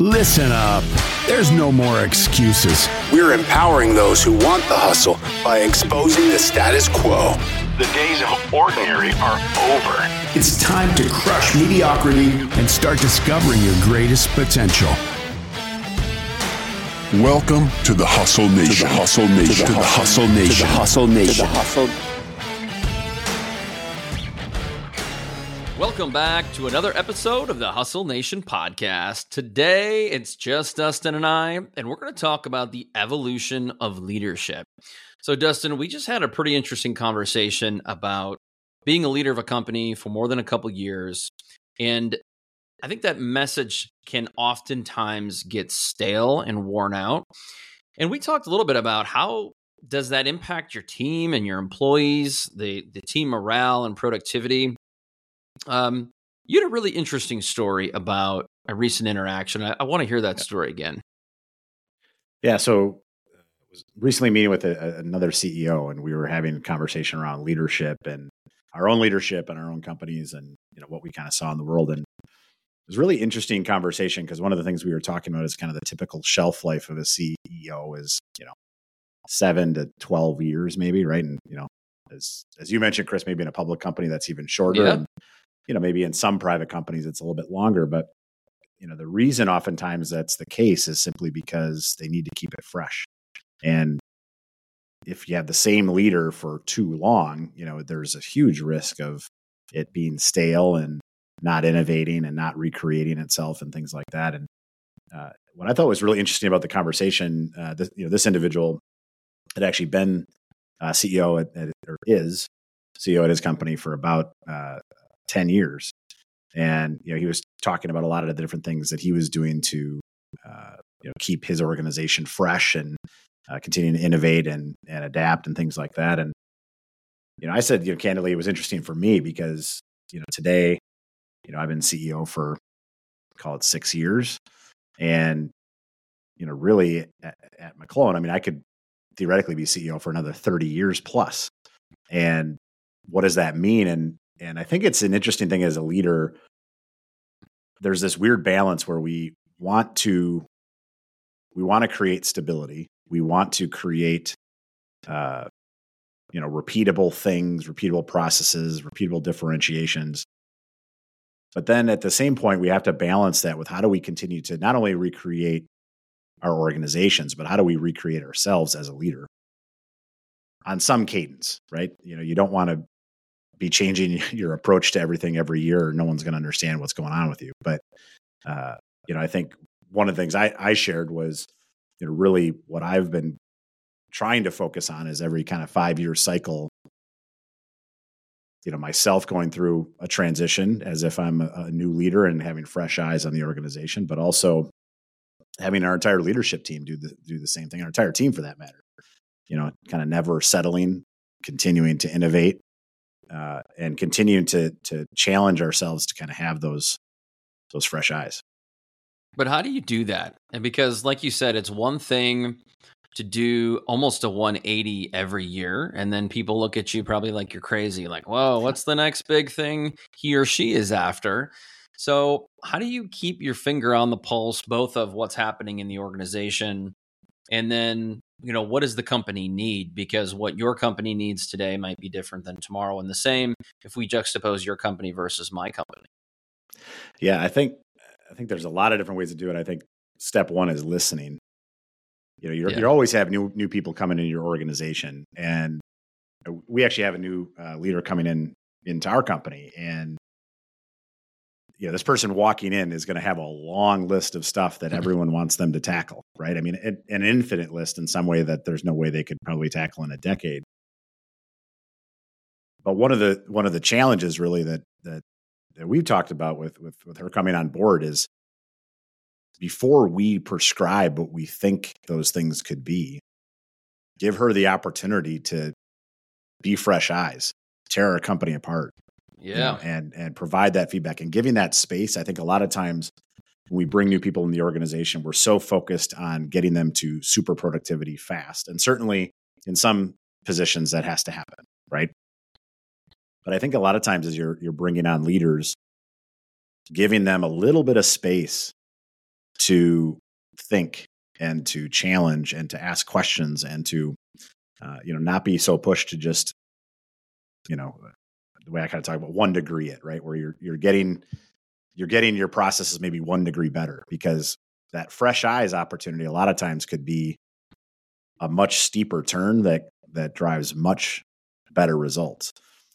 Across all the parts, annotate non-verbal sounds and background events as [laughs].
Listen up. There's no more excuses. We're empowering those who want the hustle by exposing the status quo. The days of ordinary are over. It's time to crush mediocrity and start discovering your greatest potential. Welcome to the Hustle Nation. To the Hustle Nation. To the Hustle Nation. To the hustle nation. Welcome back to another episode of the Hustle Nation podcast. Today, it's just Dustin and I, and we're going to talk about the evolution of leadership. So, Dustin, we just had a pretty interesting conversation about being a leader of a company for more than a couple years. And I think that message can oftentimes get stale and worn out. And we talked a little bit about how does that impact your team and your employees, the the team morale and productivity. Um, you had a really interesting story about a recent interaction. I, I want to hear that story again. Yeah. So I was recently meeting with a, another CEO and we were having a conversation around leadership and our own leadership and our own companies and, you know, what we kind of saw in the world. And it was a really interesting conversation because one of the things we were talking about is kind of the typical shelf life of a CEO is, you know, seven to 12 years maybe. Right. And, you know, as, as you mentioned, Chris, maybe in a public company that's even shorter. Yeah. And, you know, maybe in some private companies it's a little bit longer, but you know, the reason oftentimes that's the case is simply because they need to keep it fresh. And if you have the same leader for too long, you know, there's a huge risk of it being stale and not innovating and not recreating itself and things like that. And uh, what I thought was really interesting about the conversation, uh, this, you know, this individual had actually been uh, CEO at, at, or is CEO at his company for about uh, 10 years. And, you know, he was talking about a lot of the different things that he was doing to, uh, you know, keep his organization fresh and uh, continue to innovate and, and adapt and things like that. And, you know, I said, you know, candidly, it was interesting for me because, you know, today, you know, I've been CEO for, call it six years. And, you know, really at, at McClone, I mean, I could theoretically be CEO for another 30 years plus. And what does that mean? And and I think it's an interesting thing as a leader. There's this weird balance where we want to we want to create stability. We want to create uh, you know repeatable things, repeatable processes, repeatable differentiations. But then at the same point, we have to balance that with how do we continue to not only recreate our organizations, but how do we recreate ourselves as a leader on some cadence, right? You know, you don't want to be changing [laughs] your approach to everything every year. No one's going to understand what's going on with you. But uh, you know, I think one of the things I, I shared was, you know, really what I've been trying to focus on is every kind of five year cycle. You know, myself going through a transition as if I'm a, a new leader and having fresh eyes on the organization, but also having our entire leadership team do the do the same thing, our entire team for that matter. You know, kind of never settling, continuing to innovate, uh, and continuing to to challenge ourselves to kind of have those those fresh eyes. But how do you do that? And because, like you said, it's one thing to do almost a 180 every year, and then people look at you probably like you're crazy, like, "Whoa, what's the next big thing he or she is after?" So, how do you keep your finger on the pulse, both of what's happening in the organization, and then you know what does the company need? Because what your company needs today might be different than tomorrow and the same if we juxtapose your company versus my company. Yeah i think i think there's a lot of different ways to do it. I think step one is listening. You know you're, Yeah. you always have new new people coming into your organization and we actually have a new uh, leader coming in into our company and you know this person walking in is going to have a long list of stuff that mm-hmm. everyone wants them to tackle right? I mean an, an infinite list in some way that there's no way they could probably tackle in a decade. But one of the one of the challenges really that that that we've talked about with with with her coming on board is before we prescribe what we think those things could be give her the opportunity to be fresh eyes tear our company apart you yeah. know, and and provide that feedback and giving that space. I think a lot of times when we bring new people in the organization. We're so focused on getting them to super productivity fast and certainly in some positions that has to happen right? But i think a lot of times as you're you're bringing on leaders giving them a little bit of space to think and to challenge and to ask questions and to uh, you know not be so pushed to just you know the way I kind of talk about one degree it right where you're you're getting you're getting your processes maybe one degree better because that fresh eyes opportunity a lot of times could be a much steeper turn that that drives much better results.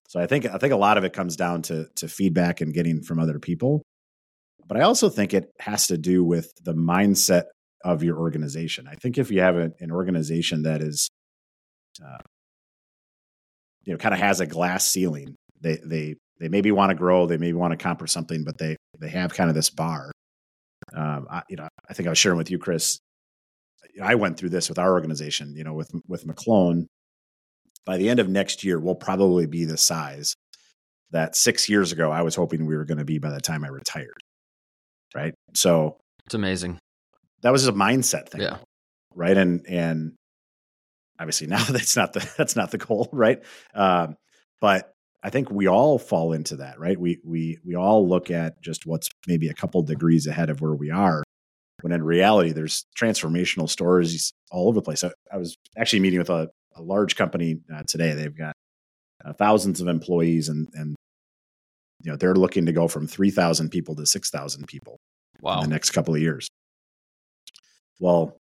So I think I think a lot of it comes down to to feedback and getting from other people. But I also think it has to do with the mindset of your organization. I think if you have an, an organization that is, uh, you know, kind of has a glass ceiling, they they they maybe want to grow, they maybe want to accomplish something, but they they have kind of this bar. Um, I, you know, I think I was sharing with you, Chris. I went through this with our organization. You know, with with McClone. By the end of next year, we'll probably be the size that six years ago I was hoping we were going to be by the time I retired. Right. So it's amazing. That was a mindset thing. Yeah. Right. And and obviously [laughs] now that's not the that's not the goal, right? Um, but I think we all fall into that, right? We we we all look at just what's maybe a couple degrees ahead of where we are, when in reality there's transformational stories all over the place. I, I was actually meeting with a, a large company uh, today. They've got uh, thousands of employees, and and you know they're looking to go from three thousand people to six thousand people wow. in the next couple of years. Well,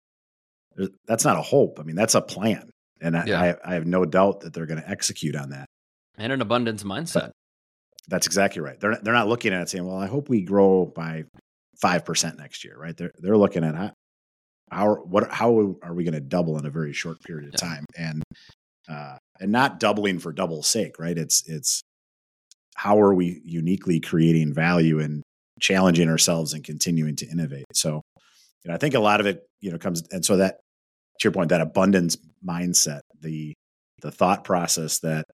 that's not a hope. I mean, that's a plan, and I, yeah. I, I have no doubt that they're going to execute on that and an abundance mindset. That's exactly right. They're they're not looking at it saying, "Well, I hope we grow by five percent next year." Right? They're they're looking at how, how what how are we going to double in a very short period of yeah. time, and uh, and not doubling for double's sake. Right? It's it's how are we uniquely creating value and challenging ourselves and continuing to innovate. So, you know, I think a lot of it, you know, comes and so that to your point, that abundance mindset, the the thought process that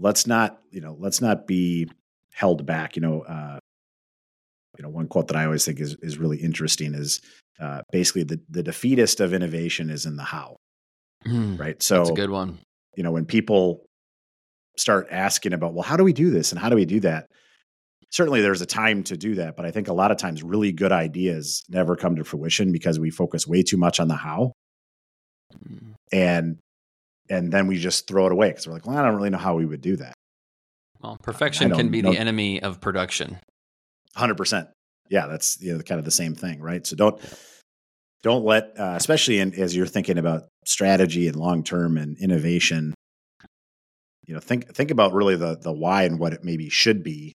let's not you know let's not be held back you know uh you know one quote that i always think is is really interesting is uh basically the the defeatist of innovation is in the how mm, right? So that's a good one. you know when people start asking about well how do we do this and how do we do that? Certainly there's a time to do that but i think a lot of times really good ideas never come to fruition because we focus way too much on the how. Mm. and and then we just throw it away because we're like, well, I don't really know how we would do that. Well, perfection can be know. the enemy of production. Hundred percent. Yeah, that's you know kind of the same thing, right? So don't don't let, uh, especially in, as you're thinking about strategy and long term and innovation. You know, think think about really the the why and what it maybe should be.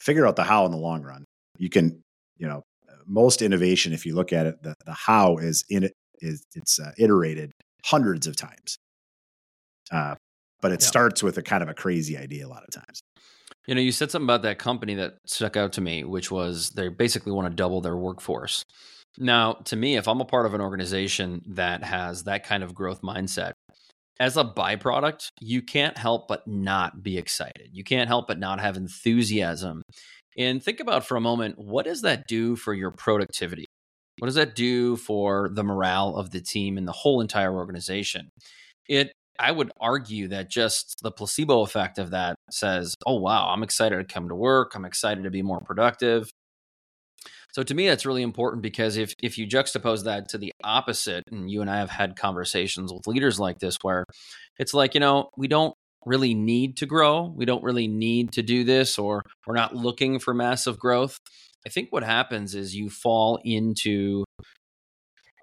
Figure out the how in the long run. You can, you know, most innovation, if you look at it, the, the how is in it is it's uh, iterated hundreds of times. Uh, but it yeah. starts with a kind of a crazy idea a lot of times. You know, you said something about that company that stuck out to me, which was they basically want to double their workforce. Now, to me, if I'm a part of an organization that has that kind of growth mindset, as a byproduct, you can't help but not be excited. You can't help but not have enthusiasm. And think about for a moment what does that do for your productivity? What does that do for the morale of the team and the whole entire organization? It I would argue that just the placebo effect of that says, oh, wow, I'm excited to come to work. I'm excited to be more productive. So to me, that's really important because if, if you juxtapose that to the opposite, and you and I have had conversations with leaders like this where it's like, you know, we don't really need to grow. We don't really need to do this, or we're not looking for massive growth. I think what happens is you fall into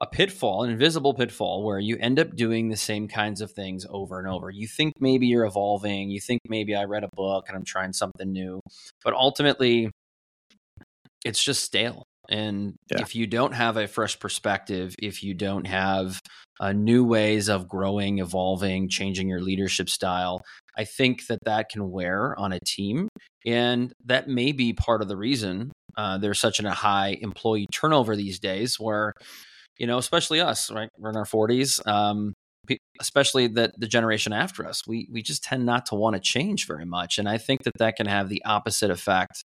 a pitfall, an invisible pitfall, where you end up doing the same kinds of things over and over. You think maybe you're evolving, you think maybe I read a book and I'm trying something new, but ultimately it's just stale. And yeah. if you don't have a fresh perspective, if you don't have uh, new ways of growing, evolving, changing your leadership style, I think that that can wear on a team. And that may be part of the reason uh, there's such a high employee turnover these days, where you know, especially us, right? We're in our 40s. Um, especially that the generation after us, we we just tend not to want to change very much, and I think that that can have the opposite effect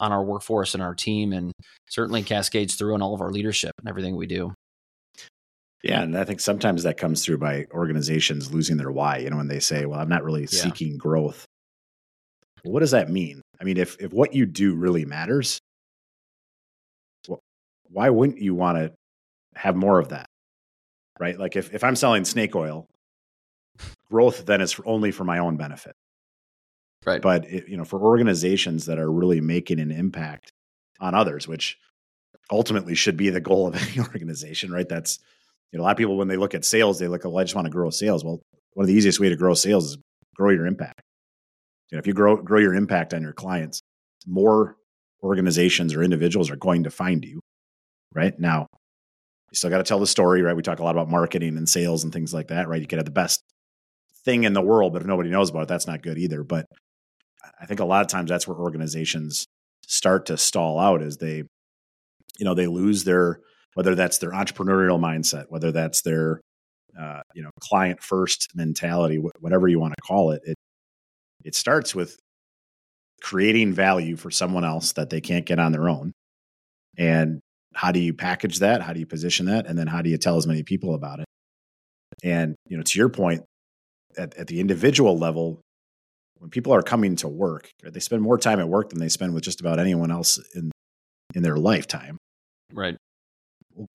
on our workforce and our team, and certainly cascades through on all of our leadership and everything we do. Yeah, and I think sometimes that comes through by organizations losing their why. You know, when they say, "Well, I'm not really yeah. seeking growth." What does that mean? I mean, if if what you do really matters, why wouldn't you want to have more of that? Right? Like if, if I'm selling snake oil, growth then is only for my own benefit. Right. But it, you know, for organizations that are really making an impact on others, which ultimately should be the goal of [laughs] any organization, right? That's you know, a lot of people when they look at sales, they look, oh, I just want to grow sales. Well, one of the easiest way to grow sales is grow your impact. You know, if you grow grow your impact on your clients, more organizations or individuals are going to find you. Right now, you still got to tell the story, right? We talk a lot about marketing and sales and things like that, right? You could have the best thing in the world, but if nobody knows about it, that's not good either. But I think a lot of times that's where organizations start to stall out as they, you know, they lose their whether that's their entrepreneurial mindset, whether that's their uh, you know client first mentality, whatever you want to call it. It it starts with creating value for someone else that they can't get on their own, and how do you package that? How do you position that? And then how do you tell as many people about it? And you know, to your point, at, at the individual level, when people are coming to work, they spend more time at work than they spend with just about anyone else in in their lifetime. Right.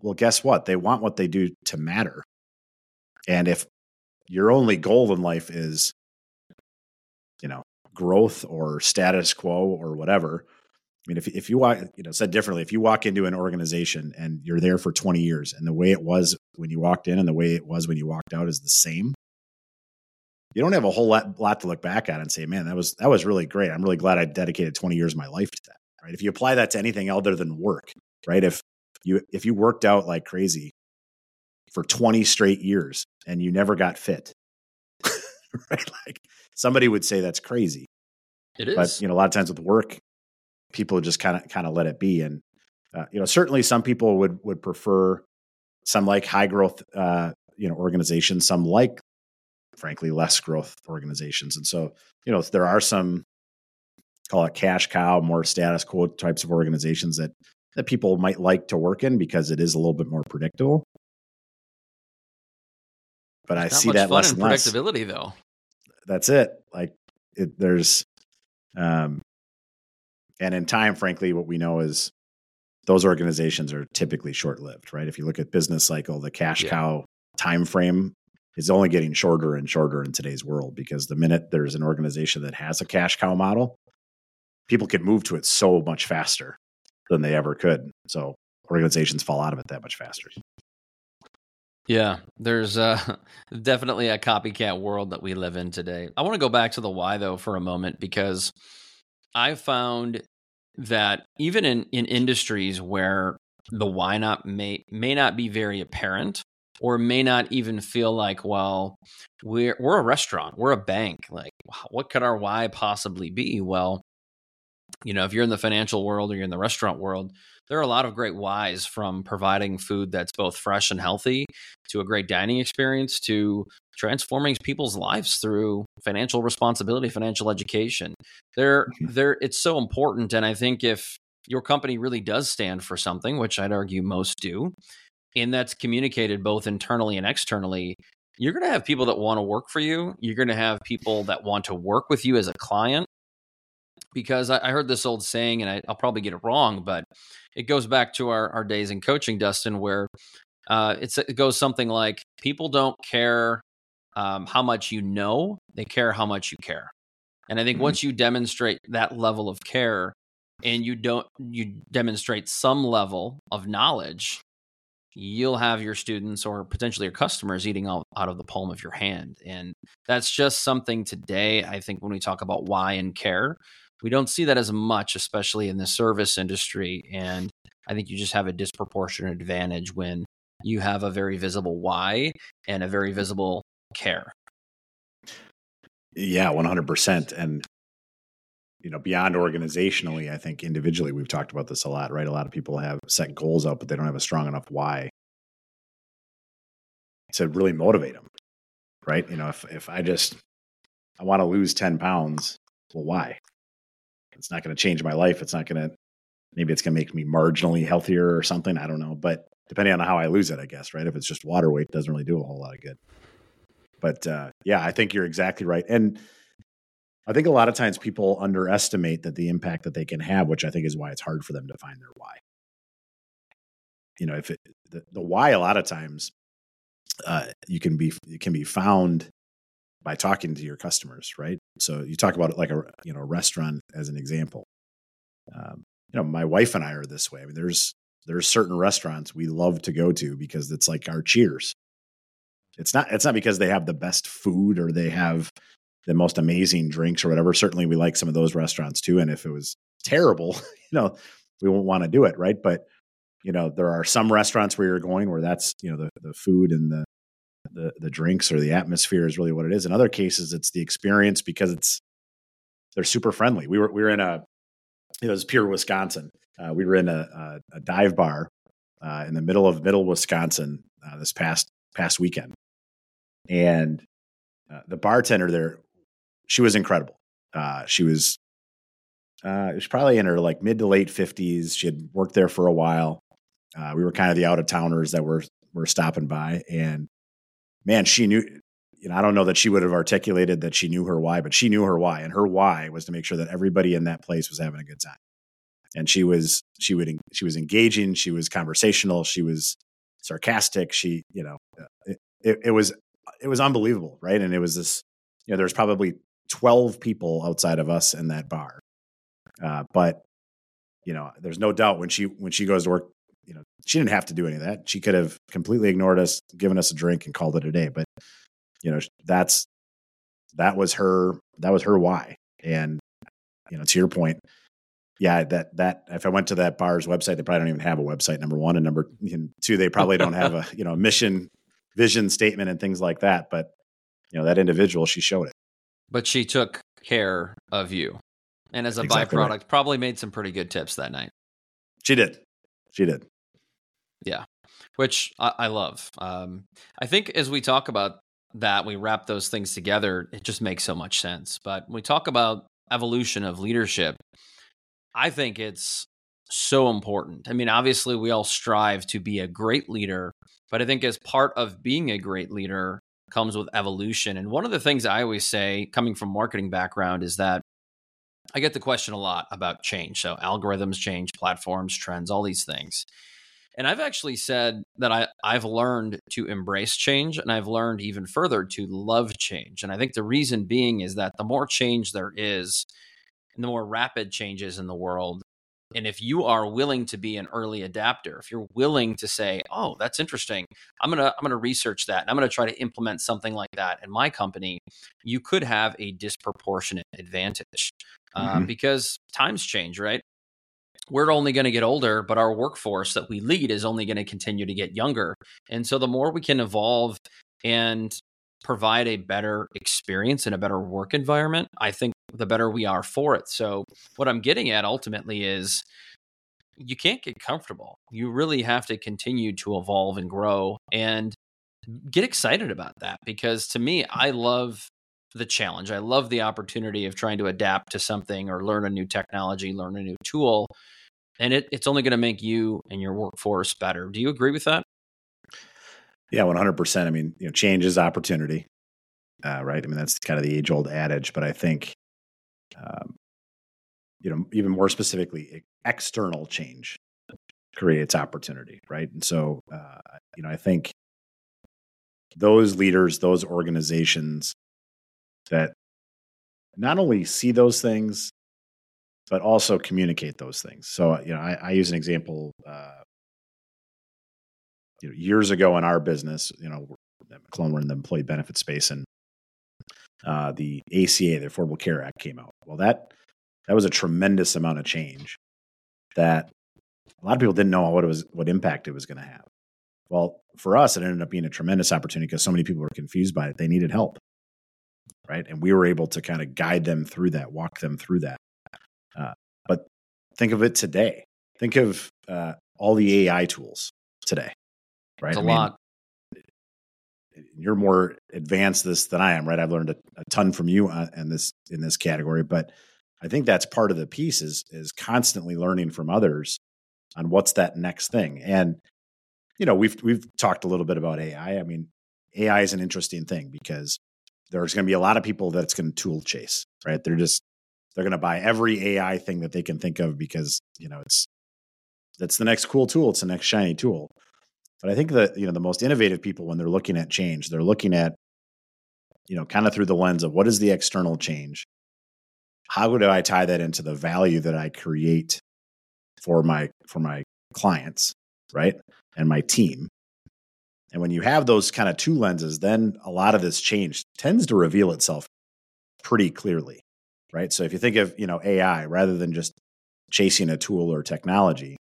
Well, guess what? They want what they do to matter. And if your only goal in life is, you know, growth or status quo or whatever, mean, if if you walk, you know, said differently, if you walk into an organization and you're there for 20 years and the way it was when you walked in and the way it was when you walked out is the same, you don't have a whole lot, lot to look back at and say, man, that was that was really great. I'm really glad I dedicated 20 years of my life to that. Right. If you apply that to anything other than work, right? If you if you worked out like crazy for 20 straight years and you never got fit, [laughs] right? Like somebody would say that's crazy. It is. But you know, a lot of times with work, people just kind of kind of let it be. And uh, you know, certainly some people would would prefer some like high growth uh, you know organizations, some like frankly less growth organizations. And so, you know, there are some call it cash cow, more status quo types of organizations that that people might like to work in because it is a little bit more predictable. But I see that less and predictability though. That's it. Like it, there's, um, and in time, frankly, what we know is those organizations are typically short lived, right? If you look at business cycle, the cash yeah. cow time frame is only getting shorter and shorter in today's world because the minute there's an organization that has a cash cow model, people can move to it so much faster than they ever could. So organizations fall out of it that much faster. Yeah, there's uh, [laughs] definitely a copycat world that we live in today. I want to go back to the why though for a moment because I found that even in in industries where the why not may may not be very apparent or may not even feel like well we're we're a restaurant we're a bank like what could our why possibly be? Well you know, if you're in the financial world or you're in the restaurant world, there are a lot of great whys from providing food that's both fresh and healthy to a great dining experience to transforming people's lives through financial responsibility, financial education. There, mm-hmm. there, it's so important. And I think if your company really does stand for something, which I'd argue most do, and that's communicated both internally and externally, you're going to have people that want to work for you. You're going to have people that want to work with you as a client because I, I heard this old saying, and I, will probably get it wrong, but it goes back to our, our days in coaching, Dustin, where uh, it goes something like people don't care um, how much you know, they care how much you care. And I think mm-hmm. once you demonstrate that level of care and you don't, you demonstrate some level of knowledge, you'll have your students or potentially your customers eating out, out of the palm of your hand. And that's just something today, I think, when we talk about why and care, we don't see that as much, especially in the service industry. And I think you just have a disproportionate advantage when you have a very visible why and a very visible care. Yeah, 100%. And, you know, beyond organizationally, I think individually, we've talked about this a lot, right? A lot of people have set goals out, but they don't have a strong enough why to really motivate them, right? You know, if, if I just, I want to lose 10 pounds, well, why? It's not going to change my life. It's not going to, maybe it's going to make me marginally healthier or something. I don't know. But depending on how I lose it, I guess, right? If it's just water weight, doesn't really do a whole lot of good. But uh, yeah, I think you're exactly right. And I think a lot of times people underestimate that the impact that they can have, which I think is why it's hard for them to find their why. you know, if it, the, the why a lot of times uh, you can be you can be found by talking to your customers, right? So you talk about it like a you know a restaurant as an example. Um, you know, my wife and I are this way. I mean, there's there's certain restaurants we love to go to because it's like our cheers. It's not it's not because they have the best food or they have the most amazing drinks or whatever. Certainly we like some of those restaurants too. And if it was terrible, [laughs] you know, we won't want to do it, right? But you know, there are some restaurants where you're going where that's, you know, the, the food and the the the drinks or the atmosphere is really what it is. In other cases, it's the experience because it's they're super friendly. We were we were in a it was pure Wisconsin. Uh, we were in a, a, a dive bar uh, in the middle of middle Wisconsin uh, this past past weekend, and uh, the bartender there, she was incredible. Uh, she was uh, was probably in her like mid to late fifties. She had worked there for a while. we were kind of the out of towners that were were stopping by, and man, she knew. You know, I don't know that she would have articulated that she knew her why, but she knew her why, and her why was to make sure that everybody in that place was having a good time. And she was she would she was engaging, she was conversational, she was sarcastic. She, you know, uh, it, it was it was unbelievable, right? And it was this, you know, there's probably 12 people outside of us in that bar. Uh, but you know, there's no doubt when she when she goes to work you know, she didn't have to do any of that. She could have completely ignored us, given us a drink, and called it a day. But you know, that's that was her that was her why. And you know, to your point, yeah, that that if I went to that bar's website, they probably don't even have a website. Number one, and number two, they probably don't have a [laughs] you know a mission, vision statement, and things like that. But you know, that individual, she showed it. But she took care of you, and as a exactly byproduct, right. probably made some pretty good tips that night. She did. She did. Yeah, which I, I love. Um, I think as we talk about that, we wrap those things together. It just makes so much sense. But when we talk about evolution of leadership, I think it's so important. I mean, obviously, we all strive to be a great leader, but I think as part of being a great leader comes with evolution. And one of the things I always say, coming from marketing background, is that I get the question a lot about change. So algorithms change, platforms, trends, all these things. And I've actually said that I, I've learned to embrace change and I've learned even further to love change. And I think the reason being is that the more change there is, and the more rapid changes in the world, and if you are willing to be an early adapter, if you're willing to say, "Oh, that's interesting. I'm going to I'm going to research that and I'm going to try to implement something like that in my company," you could have a disproportionate advantage. Uh, mm-hmm. because times change, right? we're only going to get older, but our workforce that we lead is only going to continue to get younger. And so the more we can evolve and provide a better experience and a better work environment, I think the better we are for it. So what I'm getting at ultimately is you can't get comfortable. You really have to continue to evolve and grow and get excited about that because to me, I love the challenge. I love the opportunity of trying to adapt to something or learn a new technology, learn a new tool and it, it's only going to make you and your workforce better. Do you agree with that? Yeah, one hundred percent. I mean, you know, change is opportunity, uh, right? I mean, that's kind of the age old adage. But I think, um, you know, even more specifically, external change creates opportunity, right? And so, uh, you know, I think those leaders, those organizations that not only see those things but also communicate those things. So, you know, I, I use an example. Uh, you know, years ago in our business, you know, McClone were in the employee benefit space, and uh, the ACA, the Affordable Care Act, came out. Well, that that was a tremendous amount of change that a lot of people didn't know what it was, what impact it was going to have. Well, for us, it ended up being a tremendous opportunity because so many people were confused by it. They needed help, right? And we were able to kind of guide them through that, walk them through that. Uh, but think of it today. Think of uh, all the AI tools today, right? It's a I mean, lot. You're more advanced this than I am, right? I've learned a, a ton from you uh, in this in this category, but I think that's part of the piece is is constantly learning from others on what's that next thing. And you know, we've we've talked a little bit about AI. I mean, AI is an interesting thing because there's going to be a lot of people that's going to tool chase, right? They're just they're going to buy every AI thing that they can think of because you know it's that's the next cool tool. It's the next shiny tool. But I think that you know the most innovative people when they're looking at change, they're looking at you know kind of through the lens of what is the external change. How do I tie that into the value that I create for my for my clients, right? And my team. And when you have those kind of two lenses, then a lot of this change tends to reveal itself pretty clearly, right? So if you think of, you know, AI rather than just chasing a tool or technology,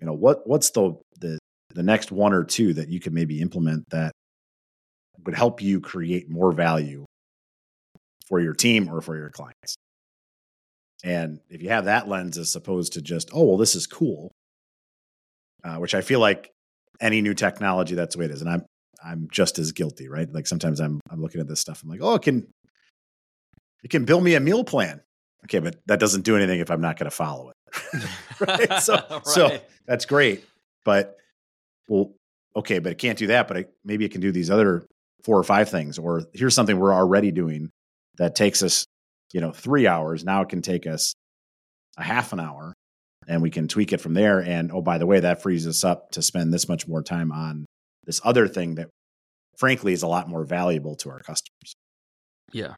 you know, what what's the the next one or two that you could maybe implement that would help you create more value for your team or for your clients. And if you have that lens as opposed to just, oh, well, this is cool, uh, which I feel like any new technology, that's the way it is. And I'm I'm just as guilty, right? Like sometimes I'm I'm looking at this stuff, I'm like, oh, it can it can build me a meal plan. Okay, but that doesn't do anything if I'm not going to follow it. [laughs] right? So [laughs] right. so that's great. But well, okay, but it can't do that, but maybe it can do these other four or five things. Or here's something we're already doing that takes us, you know, three hours. Now it can take us a half an hour and we can tweak it from there. And oh, by the way, that frees us up to spend this much more time on this other thing that, frankly, is a lot more valuable to our customers. Yeah.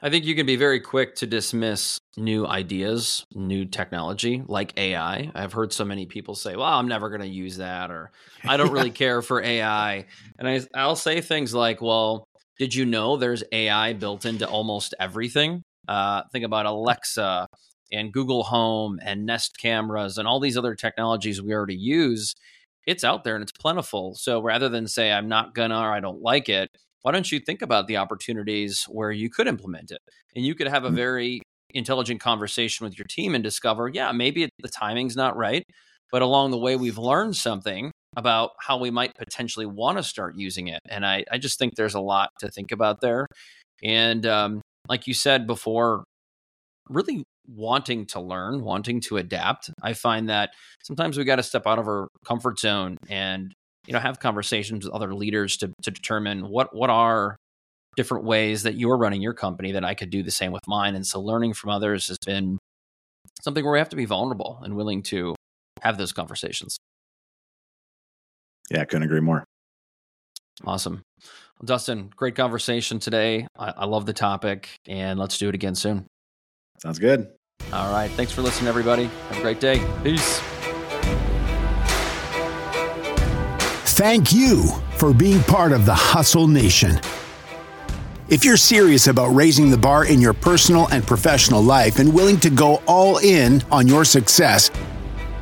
I think you can be very quick to dismiss new ideas, new technology like AI. I've heard so many people say, well, I'm never going to use that, or I don't really [laughs] care for AI. And I, I'll say things like, well, did you know there's AI built into almost everything? Uh, think about Alexa and Google Home and Nest cameras and all these other technologies we already use, it's out there and it's plentiful. So rather than say, I'm not gonna or I don't like it, why don't you think about the opportunities where you could implement it and you could have a mm. very intelligent conversation with your team and discover, yeah, maybe the timing's not right, but along the way, we've learned something about how we might potentially want to start using it. And I, I just think there's a lot to think about there. And um, like you said before, really wanting to learn, wanting to adapt. I find that sometimes we got to step out of our comfort zone and you know have conversations with other leaders to to determine what what are different ways that you're running your company that I could do the same with mine. And so learning from others has been something where we have to be vulnerable and willing to have those conversations. Yeah, I couldn't agree more. Awesome. Well, Dustin, great conversation today. I, I love the topic, and let's do it again soon. Sounds good. All right. Thanks for listening, everybody. Have a great day. Peace. Thank you for being part of the Hustle Nation. If you're serious about raising the bar in your personal and professional life and willing to go all in on your success,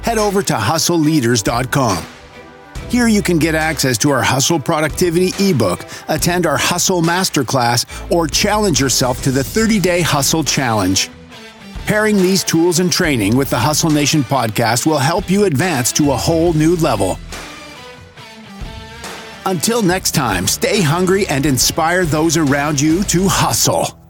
head over to hustleleaders.com. Here you can get access to our Hustle Productivity ebook, attend our Hustle Masterclass, or challenge yourself to the 30 day Hustle Challenge. Pairing these tools and training with the Hustle Nation podcast will help you advance to a whole new level. Until next time, stay hungry and inspire those around you to hustle.